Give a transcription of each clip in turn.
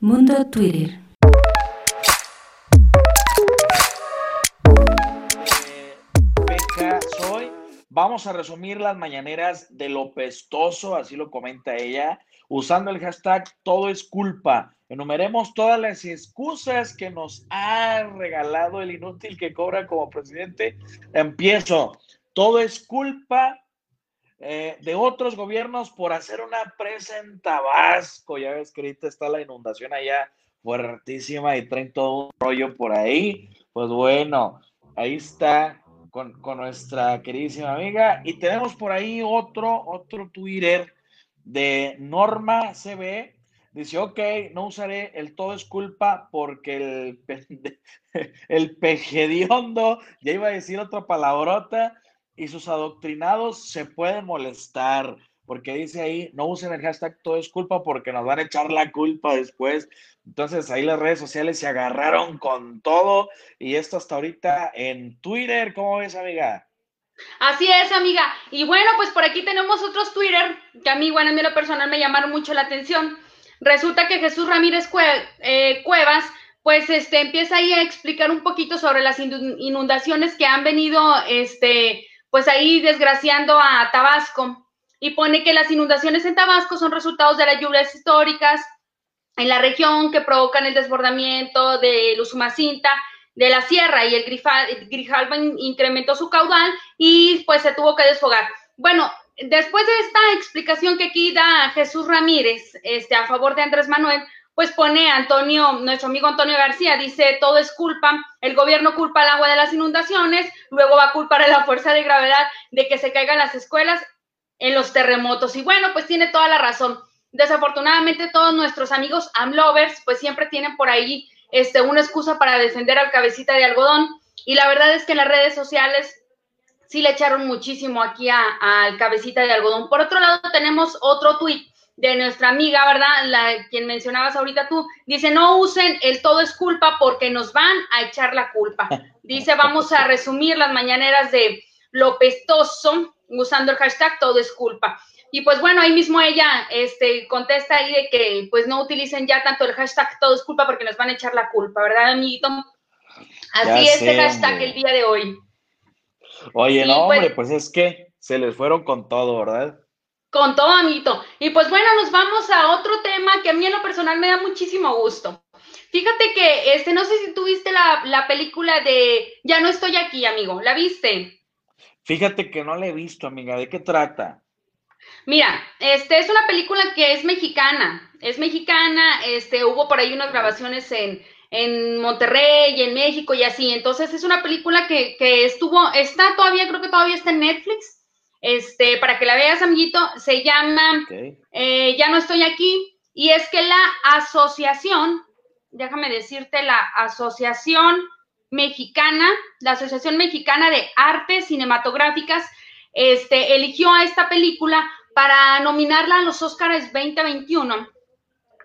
Mundo Twitter. Soy. Vamos a resumir las mañaneras de lo pestoso, así lo comenta ella, usando el hashtag todo es culpa. Enumeremos todas las excusas que nos ha regalado el inútil que cobra como presidente. Empiezo. Todo es culpa eh, de otros gobiernos por hacer una presa en Tabasco. Ya ves que ahorita está la inundación allá fuertísima y traen todo un rollo por ahí. Pues bueno, ahí está con, con, nuestra queridísima amiga. Y tenemos por ahí otro, otro Twitter de Norma CB. Dice, ok, no usaré el todo es culpa porque el, el pejediondo, ya iba a decir otra palabrota, y sus adoctrinados se pueden molestar, porque dice ahí, no usen el hashtag todo es culpa porque nos van a echar la culpa después. Entonces ahí las redes sociales se agarraron con todo y esto hasta ahorita en Twitter. ¿Cómo ves, amiga? Así es, amiga. Y bueno, pues por aquí tenemos otros Twitter que a mí, bueno, a mí lo personal me llamaron mucho la atención. Resulta que Jesús Ramírez eh, Cuevas pues este empieza ahí a explicar un poquito sobre las inundaciones que han venido este pues ahí desgraciando a Tabasco y pone que las inundaciones en Tabasco son resultados de las lluvias históricas en la región que provocan el desbordamiento de Usumacinta, de la sierra y el, Grijalba incrementó su caudal y pues se tuvo que desfogar. Bueno, después de esta explicación que aquí da Jesús Ramírez este, a favor de Andrés Manuel, pues pone Antonio, nuestro amigo Antonio García, dice, todo es culpa, el gobierno culpa al agua de las inundaciones, luego va a culpar a la fuerza de gravedad de que se caigan las escuelas en los terremotos. Y bueno, pues tiene toda la razón. Desafortunadamente todos nuestros amigos AMLovers pues siempre tienen por ahí este, una excusa para defender al cabecita de algodón. Y la verdad es que en las redes sociales sí le echaron muchísimo aquí al cabecita de algodón. Por otro lado, tenemos otro tuit de nuestra amiga, ¿verdad? La quien mencionabas ahorita tú, dice, no usen el todo es culpa porque nos van a echar la culpa. Dice, vamos a resumir las mañaneras de lo pestoso usando el hashtag todo es culpa. Y pues bueno, ahí mismo ella este, contesta ahí de que pues no utilicen ya tanto el hashtag todo es culpa porque nos van a echar la culpa, ¿verdad, amiguito? Así es el hashtag el día de hoy. Oye, no, pues hombre, pues es que se les fueron con todo, ¿verdad? Con todo, amiguito. Y pues bueno, nos vamos a otro tema que a mí en lo personal me da muchísimo gusto. Fíjate que, este, no sé si tú viste la, la película de Ya no estoy aquí, amigo. ¿La viste? Fíjate que no la he visto, amiga. ¿De qué trata? Mira, este es una película que es mexicana. Es mexicana, este, hubo por ahí unas grabaciones en, en Monterrey, en México y así. Entonces es una película que, que estuvo, está todavía, creo que todavía está en Netflix este, para que la veas, amiguito, se llama eh, Ya no estoy aquí, y es que la asociación, déjame decirte, la Asociación Mexicana, la Asociación Mexicana de Artes Cinematográficas, este, eligió a esta película para nominarla a los Oscars 2021.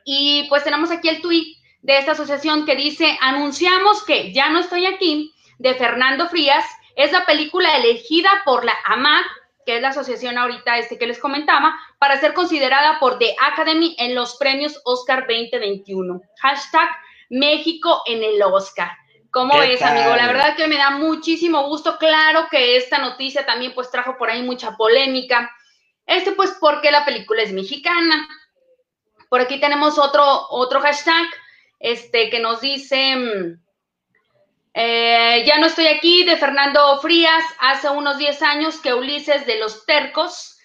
Y pues tenemos aquí el tuit de esta asociación que dice, anunciamos que Ya no estoy aquí, de Fernando Frías, es la película elegida por la AMAC que es la asociación ahorita este que les comentaba, para ser considerada por The Academy en los premios Oscar 2021. Hashtag México en el Oscar. ¿Cómo es, amigo? La verdad que me da muchísimo gusto. Claro que esta noticia también pues trajo por ahí mucha polémica. Este pues porque la película es mexicana. Por aquí tenemos otro, otro hashtag este, que nos dice... Eh, ya no estoy aquí de Fernando Frías, hace unos 10 años que Ulises de los Tercos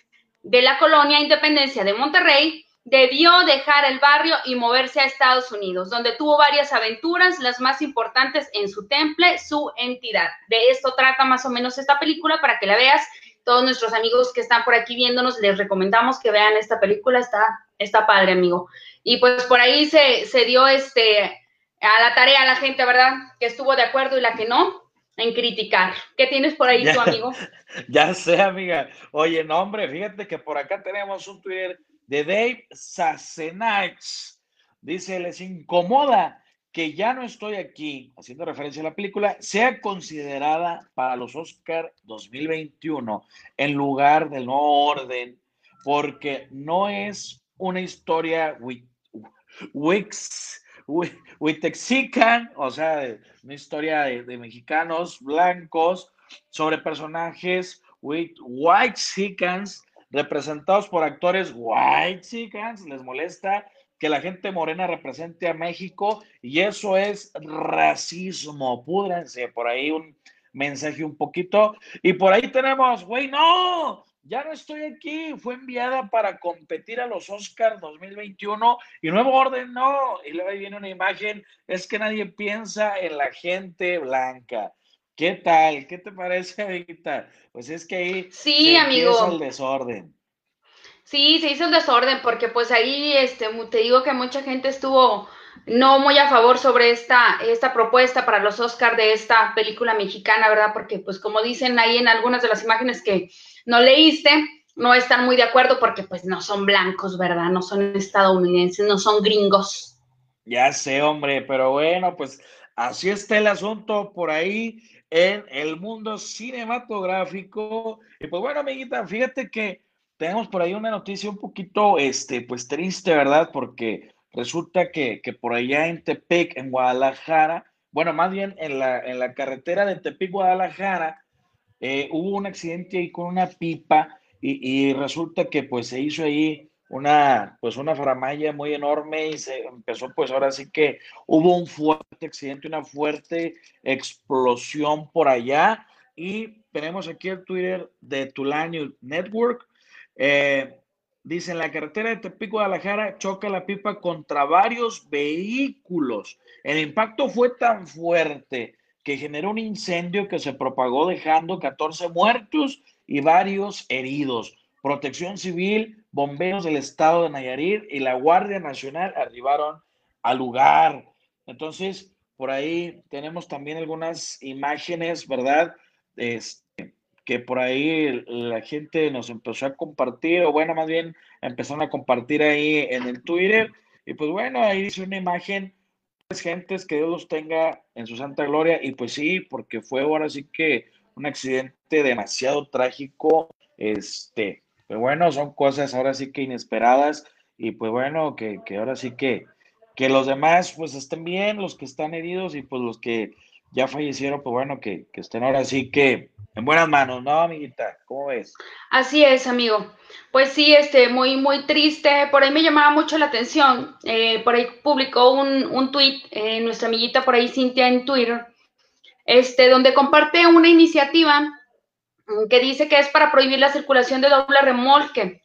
de la colonia Independencia de Monterrey debió dejar el barrio y moverse a Estados Unidos, donde tuvo varias aventuras, las más importantes en su temple, su entidad. De esto trata más o menos esta película para que la veas. Todos nuestros amigos que están por aquí viéndonos, les recomendamos que vean esta película, está, está padre, amigo. Y pues por ahí se, se dio este a la tarea a la gente, ¿verdad? Que estuvo de acuerdo y la que no, en criticar. ¿Qué tienes por ahí tu amigo? Ya sé, amiga. Oye, no, hombre, fíjate que por acá tenemos un Twitter de Dave Sassenach. Dice, les incomoda que ya no estoy aquí, haciendo referencia a la película, sea considerada para los Oscar 2021 en lugar del nuevo orden, porque no es una historia Wix, Witexican, o sea, una historia de, mexicanos blancos sobre personajes white representados por actores white les molesta que la gente morena represente a México y eso es racismo. Púdrense por ahí un mensaje un poquito. Y por ahí tenemos, güey, no, ya no estoy aquí. Fue enviada para competir a los Oscars 2021 y Nuevo Orden no. Y luego ahí viene una imagen, es que nadie piensa en la gente blanca. ¿Qué tal? ¿Qué te parece, amiguita? Pues es que ahí sí, amigo. el desorden. Sí, se hizo el desorden porque pues ahí este, te digo que mucha gente estuvo no muy a favor sobre esta, esta propuesta para los Oscars de esta película mexicana, ¿verdad? Porque pues como dicen ahí en algunas de las imágenes que no leíste, no están muy de acuerdo porque pues no son blancos, ¿verdad? No son estadounidenses, no son gringos. Ya sé, hombre, pero bueno, pues así está el asunto por ahí en el mundo cinematográfico. Y pues bueno, amiguita, fíjate que tenemos por ahí una noticia un poquito, este, pues triste, ¿verdad? Porque resulta que, por allá en Tepic, en Guadalajara, bueno, más bien en la, en la carretera de Tepic, Guadalajara, eh, hubo un accidente ahí con una pipa y, resulta que pues se hizo ahí una, pues una faramaya muy enorme y se empezó pues ahora sí que hubo un fuerte accidente, una fuerte explosión por allá y tenemos aquí el Twitter de Tulane Network eh, dice, en la carretera de Tepic, Guadalajara, choca la pipa contra varios vehículos. El impacto fue tan fuerte que generó un incendio que se propagó dejando 14 muertos y varios heridos. Protección Civil, bomberos del estado de Nayarit y la Guardia Nacional arribaron al lugar. Entonces, por ahí tenemos también algunas imágenes, ¿verdad? Este, que por ahí la gente nos empezó a compartir, o bueno, más bien empezaron a compartir ahí en el Twitter. Y pues bueno, ahí dice una imagen, gentes que Dios los tenga en su santa gloria. Y pues sí, porque fue ahora sí que un accidente demasiado trágico. Este, pero bueno, son cosas ahora sí que inesperadas. Y pues bueno, que, que ahora sí que, que los demás pues estén bien, los que están heridos y pues los que ya fallecieron, pues bueno, que, que estén ahora sí que en buenas manos, ¿no, amiguita? ¿Cómo ves? Así es, amigo. Pues sí, este, muy, muy triste. Por ahí me llamaba mucho la atención. Eh, por ahí publicó un, un tweet, eh, nuestra amiguita por ahí, Cintia, en Twitter, este, donde comparte una iniciativa mm, que dice que es para prohibir la circulación de doble remolque.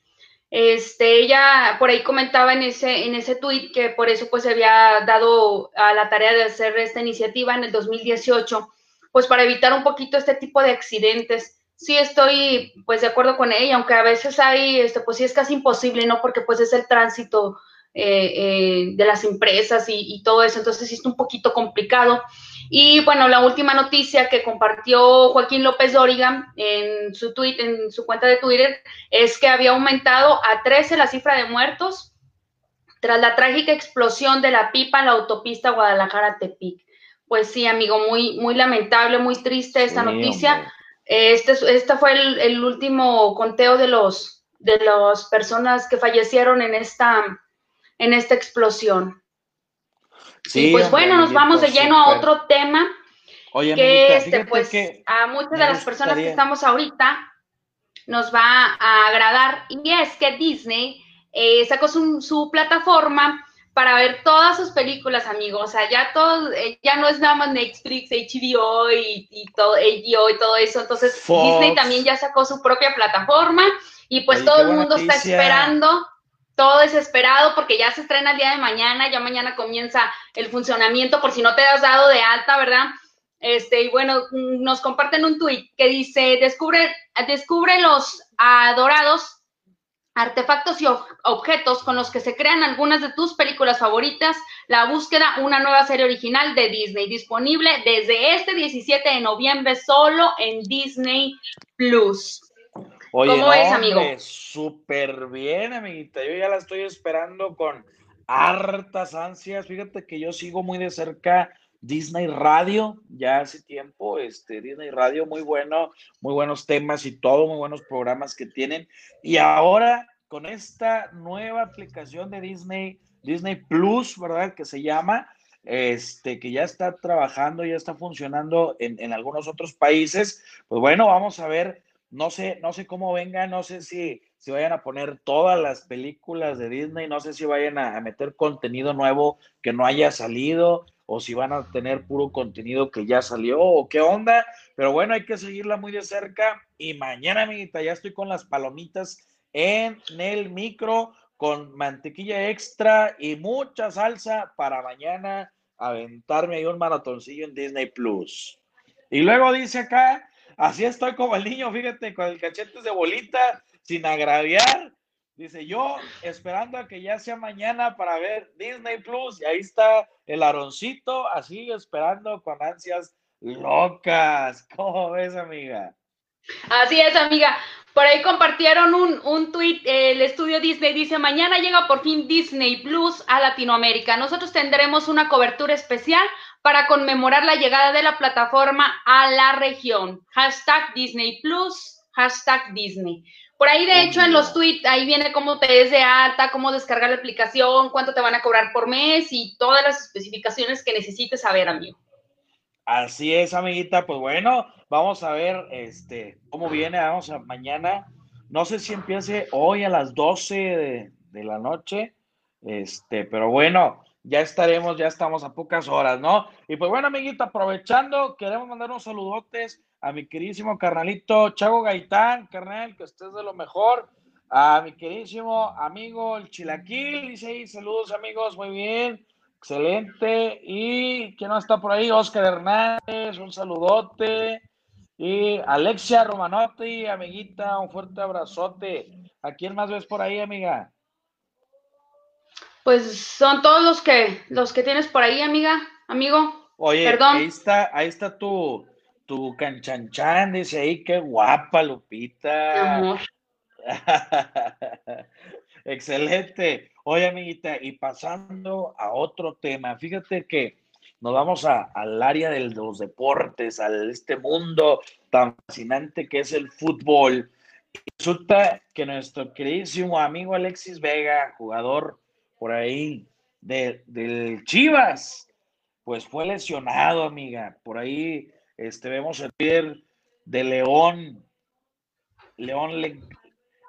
Este, ella por ahí comentaba en ese, en ese tweet que por eso pues se había dado a la tarea de hacer esta iniciativa en el 2018 pues para evitar un poquito este tipo de accidentes. Sí estoy pues de acuerdo con ella, aunque a veces hay, este, pues sí es casi imposible, ¿no? Porque pues es el tránsito eh, eh, de las empresas y, todo eso, entonces sí es un poquito complicado. Y bueno, la última noticia que compartió Joaquín López Dóriga en su tweet, en su cuenta de Twitter, es que había aumentado a 13 la cifra de muertos tras la trágica explosión de la pipa en la autopista Guadalajara-Tepic. Pues sí, amigo, muy, muy lamentable, muy triste esta noticia. Este, este fue el, último conteo de los de las personas que fallecieron en esta en esta explosión. Sí, pues bueno, nos vamos de lleno a otro tema. Oye, que este, pues a muchas de las personas que estamos ahorita nos va a agradar. Y es que Disney eh, sacó su plataforma para ver todas sus películas, amigos. O sea, ya todo, eh, ya no es nada más Netflix, HBO y, todo, HBO y todo eso. Entonces, Disney también ya sacó su propia plataforma y pues todo el mundo está esperando, todo desesperado porque ya se estrena el día de mañana, ya mañana comienza el funcionamiento por si no te has dado de alta, ¿verdad? Este, y bueno, nos comparten un tuit que dice, descubre, descubre los adorados artefactos y objetos con los que se crean algunas de tus películas favoritas, La búsqueda, una nueva serie original de Disney, disponible desde este 17 de noviembre solo en Disney Plus. Oye, ¿Cómo es, amigo? Súper bien, amiguita. Yo ya la estoy esperando con hartas ansias. Fíjate que yo sigo muy de cerca Disney Radio, ya hace tiempo, este, Disney Radio, muy bueno, muy buenos temas y todo, muy buenos programas que tienen. Y ahora con esta nueva aplicación de Disney Disney Plus, ¿verdad? Que se llama, este, que ya está trabajando, ya está funcionando en, en algunos otros países. Pues bueno, vamos a ver, no sé, no sé cómo venga, no sé si, si vayan a poner todas las películas de Disney, no sé si vayan a, a meter contenido nuevo que no haya salido o si van a tener puro contenido que ya salió o qué onda. Pero bueno, hay que seguirla muy de cerca. Y mañana, amiguita, ya estoy con las palomitas en el micro con mantequilla extra y mucha salsa para mañana aventarme ahí un maratoncillo en Disney Plus. Y luego dice acá, así estoy como el niño, fíjate, con el cachete de bolita, sin agraviar. Dice, yo esperando a que ya sea mañana para ver Disney Plus, y ahí está el aroncito, así esperando con ansias locas. ¿Cómo ves, amiga? Así es, amiga. Por ahí compartieron un, un tweet, el estudio Disney dice, mañana llega por fin Disney Plus a Latinoamérica. Nosotros tendremos una cobertura especial para conmemorar la llegada de la plataforma a la región. Hashtag Disney Plus, hashtag Disney. Por ahí, de hecho, en los tweets, ahí viene cómo te es de alta, cómo descargar la aplicación, cuánto te van a cobrar por mes y todas las especificaciones que necesites saber, amigo. Así es, amiguita. Pues bueno, vamos a ver este, cómo viene. Vamos a mañana. No sé si empiece hoy a las 12 de, de, la noche. Este, pero bueno, ya estaremos, ya estamos a pocas horas, ¿no? Y pues bueno, amiguita, aprovechando, queremos mandar unos saludotes a mi queridísimo carnalito Chago Gaitán, carnal, que estés de lo mejor. A mi queridísimo amigo el Chilaquil, dice ahí, saludos amigos, muy bien. Excelente. ¿Y quién no está por ahí? Oscar Hernández, un saludote. Y Alexia Romanotti, amiguita, un fuerte abrazote. ¿A quién más ves por ahí, amiga? Pues son todos los que los que tienes por ahí, amiga, amigo. Oye, Perdón. ahí está, ahí está tu, tu canchanchan, dice ahí, qué guapa, Lupita. Amor. Excelente. Oye, amiguita, y pasando a otro tema, fíjate que nos vamos a, al área de los deportes, a este mundo tan fascinante que es el fútbol. resulta que nuestro queridísimo amigo Alexis Vega, jugador por ahí de, del Chivas, pues fue lesionado, amiga. Por ahí este, vemos el líder de León, León Le,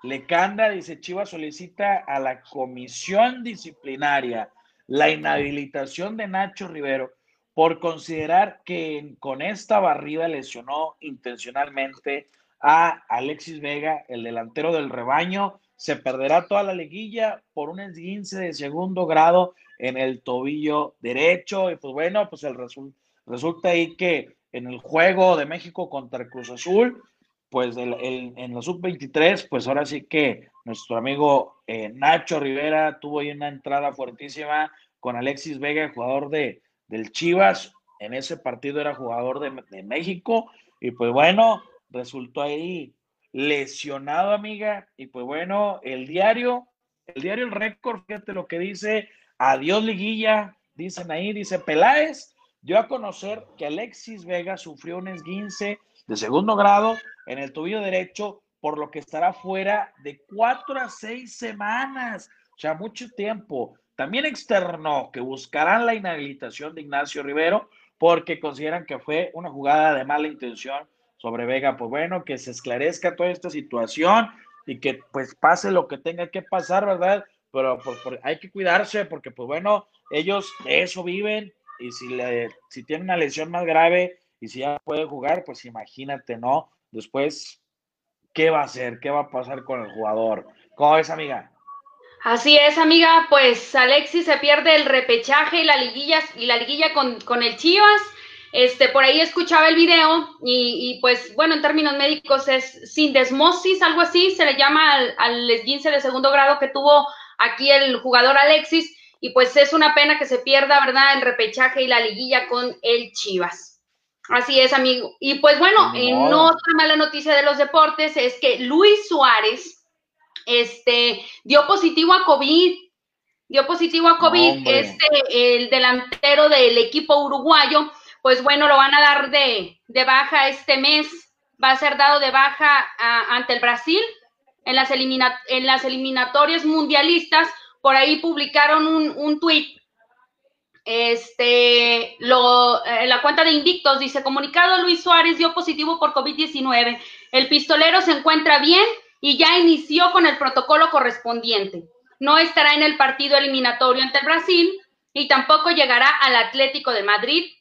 Lecanda dice, Chivas solicita a la comisión disciplinaria la inhabilitación de Nacho Rivero por considerar que con esta barrida lesionó intencionalmente a Alexis Vega, el delantero del rebaño. Se perderá toda la liguilla por un esguince de segundo grado en el tobillo derecho. Y pues bueno, pues el resu resulta ahí que en el juego de México contra el Cruz Azul, pues en la sub-23, pues ahora sí que nuestro amigo eh, Nacho Rivera tuvo ahí una entrada fuertísima con Alexis Vega, jugador de, del Chivas. En ese partido era jugador de, de México. Y pues bueno, resultó ahí lesionado, amiga. Y pues bueno, el diario, el diario El Récord, fíjate lo que dice, adiós liguilla, dicen ahí, dice Peláez, dio a conocer que Alexis Vega sufrió un esguince de segundo grado en el tobillo derecho, por lo que estará fuera de cuatro a seis semanas, o sea, mucho tiempo. También externó que buscarán la inhabilitación de Ignacio Rivero porque consideran que fue una jugada de mala intención sobre Vega. Pues bueno, que se esclarezca toda esta situación y que pues pase lo que tenga que pasar, ¿verdad? Pero pues, hay que cuidarse porque pues bueno, ellos de eso viven y si, le, si tienen una lesión más grave y si ya puede jugar, pues imagínate, ¿no? Después, ¿qué va a hacer? ¿Qué va a pasar con el jugador? ¿Cómo ves, amiga? Así es, amiga, pues Alexis se pierde el repechaje y la liguilla, y la liguilla con, con el Chivas. Este, por ahí escuchaba el video y, y, pues, bueno, en términos médicos es sindesmosis, algo así, se le llama al, al esguince de segundo grado que tuvo aquí el jugador Alexis y pues es una pena que se pierda, ¿verdad?, el repechaje y la liguilla con el Chivas. Así es, amigo. Y pues bueno, en otra mala noticia de los deportes es que Luis Suárez este, dio positivo a COVID. Dio positivo a COVID. este, el delantero del equipo uruguayo, pues bueno, lo van a dar de, de baja este mes. Va a ser dado de baja ante el Brasil en las, elimina, en las eliminatorias mundialistas por ahí publicaron un, un tuit este, lo, eh, la cuenta de Invictos dice, comunicado Luis Suárez dio positivo por COVID-19. El pistolero se encuentra bien y ya inició con el protocolo correspondiente. No estará en el partido eliminatorio ante el Brasil y tampoco llegará al Atlético de Madrid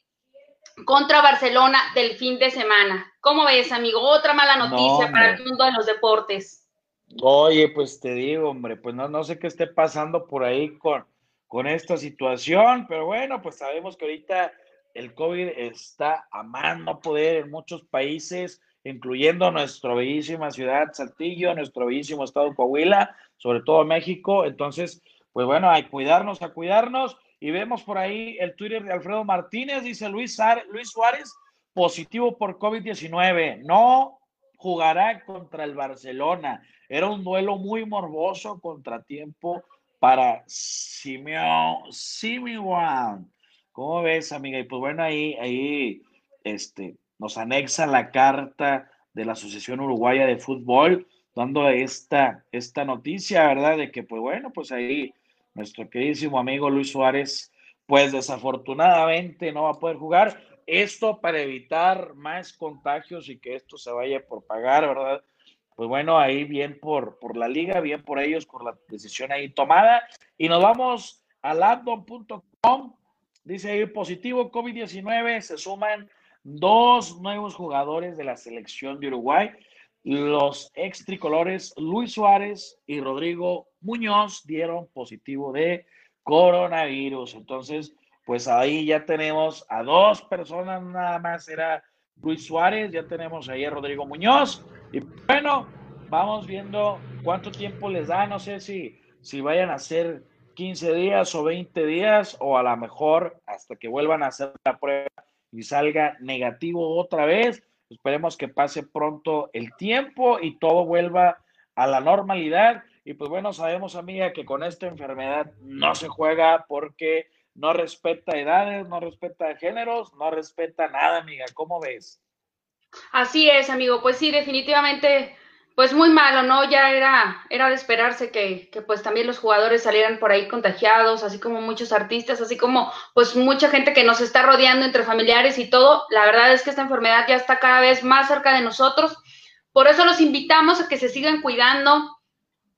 contra Barcelona del fin de semana. ¿Cómo ves, amigo? Otra mala noticia para el mundo de los deportes. Oye, pues te digo, hombre, pues no, no sé qué esté pasando por ahí con, con esta situación, pero bueno, pues sabemos que ahorita el COVID está a mano poder en muchos países, incluyendo nuestra bellísima ciudad Saltillo, nuestro bellísimo estado Coahuila, sobre todo México. Entonces, pues bueno, hay que cuidarnos, a cuidarnos. Y vemos por ahí el Twitter de Alfredo Martínez, dice Luis, Luis Suárez, positivo por COVID-19. No jugará contra el Barcelona. Era un duelo muy morboso, contratiempo para Simeon, Simeon. ¿Cómo ves, amiga? Y pues bueno, ahí, ahí este, nos anexa la carta de la Asociación Uruguaya de Fútbol, dando esta, esta noticia, ¿verdad? De que, pues bueno, pues ahí nuestro queridísimo amigo Luis Suárez, pues desafortunadamente no va a poder jugar. Esto para evitar más contagios y que esto se vaya por pagar, ¿verdad? pues bueno, ahí bien por, por la liga, bien por ellos, por la decisión ahí tomada. Y nos vamos a landon.com. Dice ahí positivo COVID-19, se suman dos nuevos jugadores de la selección de Uruguay. Los ex tricolores Luis Suárez y Rodrigo Muñoz dieron positivo de coronavirus. Entonces, pues ahí ya tenemos a dos personas nada más. Era Luis Suárez, ya tenemos ahí a Rodrigo Muñoz. Y bueno, vamos viendo cuánto tiempo les da. No sé si, si vayan a ser 15 días o 20 días o a lo mejor hasta que vuelvan a hacer la prueba y salga negativo otra vez. Esperemos que pase pronto el tiempo y todo vuelva a la normalidad. Y pues bueno, sabemos, amiga, que con esta enfermedad no se juega porque no respeta edades, no respeta géneros, no respeta nada, amiga. ¿Cómo ves? Así es, amigo. Pues sí, definitivamente, pues muy malo, ¿no? Ya era, era de esperarse que, que pues también los jugadores salieran por ahí contagiados, así como muchos artistas, así como pues mucha gente que nos está rodeando entre familiares y todo. La verdad es que esta enfermedad ya está cada vez más cerca de nosotros. Por eso los invitamos a que se sigan cuidando,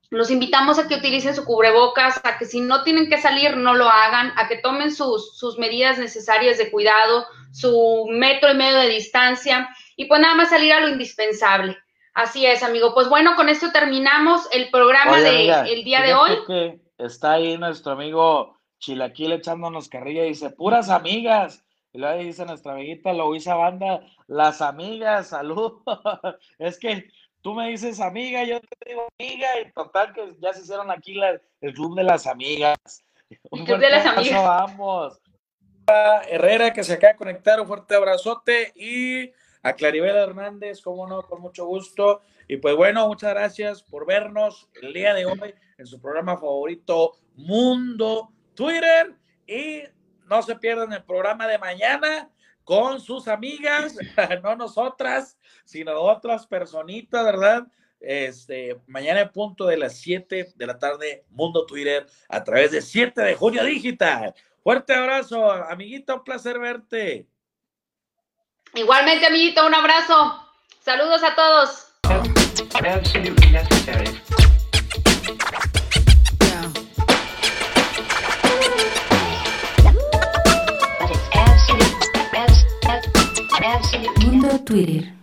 los invitamos a que utilicen su cubrebocas, a que si no tienen que salir, no lo hagan, a que tomen sus, sus medidas necesarias de cuidado, su metro y medio de distancia y pues nada más salir a lo indispensable. Así es, amigo. Pues bueno, con esto terminamos el programa del de el día de hoy. Que está ahí nuestro amigo Chilaquil echándonos carrilla y dice, puras amigas. Y luego dice nuestra amiguita Luisa Banda, las amigas, salud. es que tú me dices amiga, yo te digo amiga, y total que ya se hicieron aquí el club de las amigas. Un club de las amigas. Vamos. Herrera que se acaba de conectar, un fuerte abrazote y a Claribel Hernández, como no, con mucho gusto. Y pues bueno, muchas gracias por vernos el día de hoy en su programa favorito, Mundo Twitter. Y no se pierdan el programa de mañana con sus amigas, no nosotras, sino otras personitas, ¿verdad? Este, mañana en punto de las 7 de la tarde, Mundo Twitter, a través de 7 de junio digital. Fuerte abrazo, amiguita, un placer verte. Igualmente, amiguito, un abrazo. Saludos a todos. Mundo Twitter.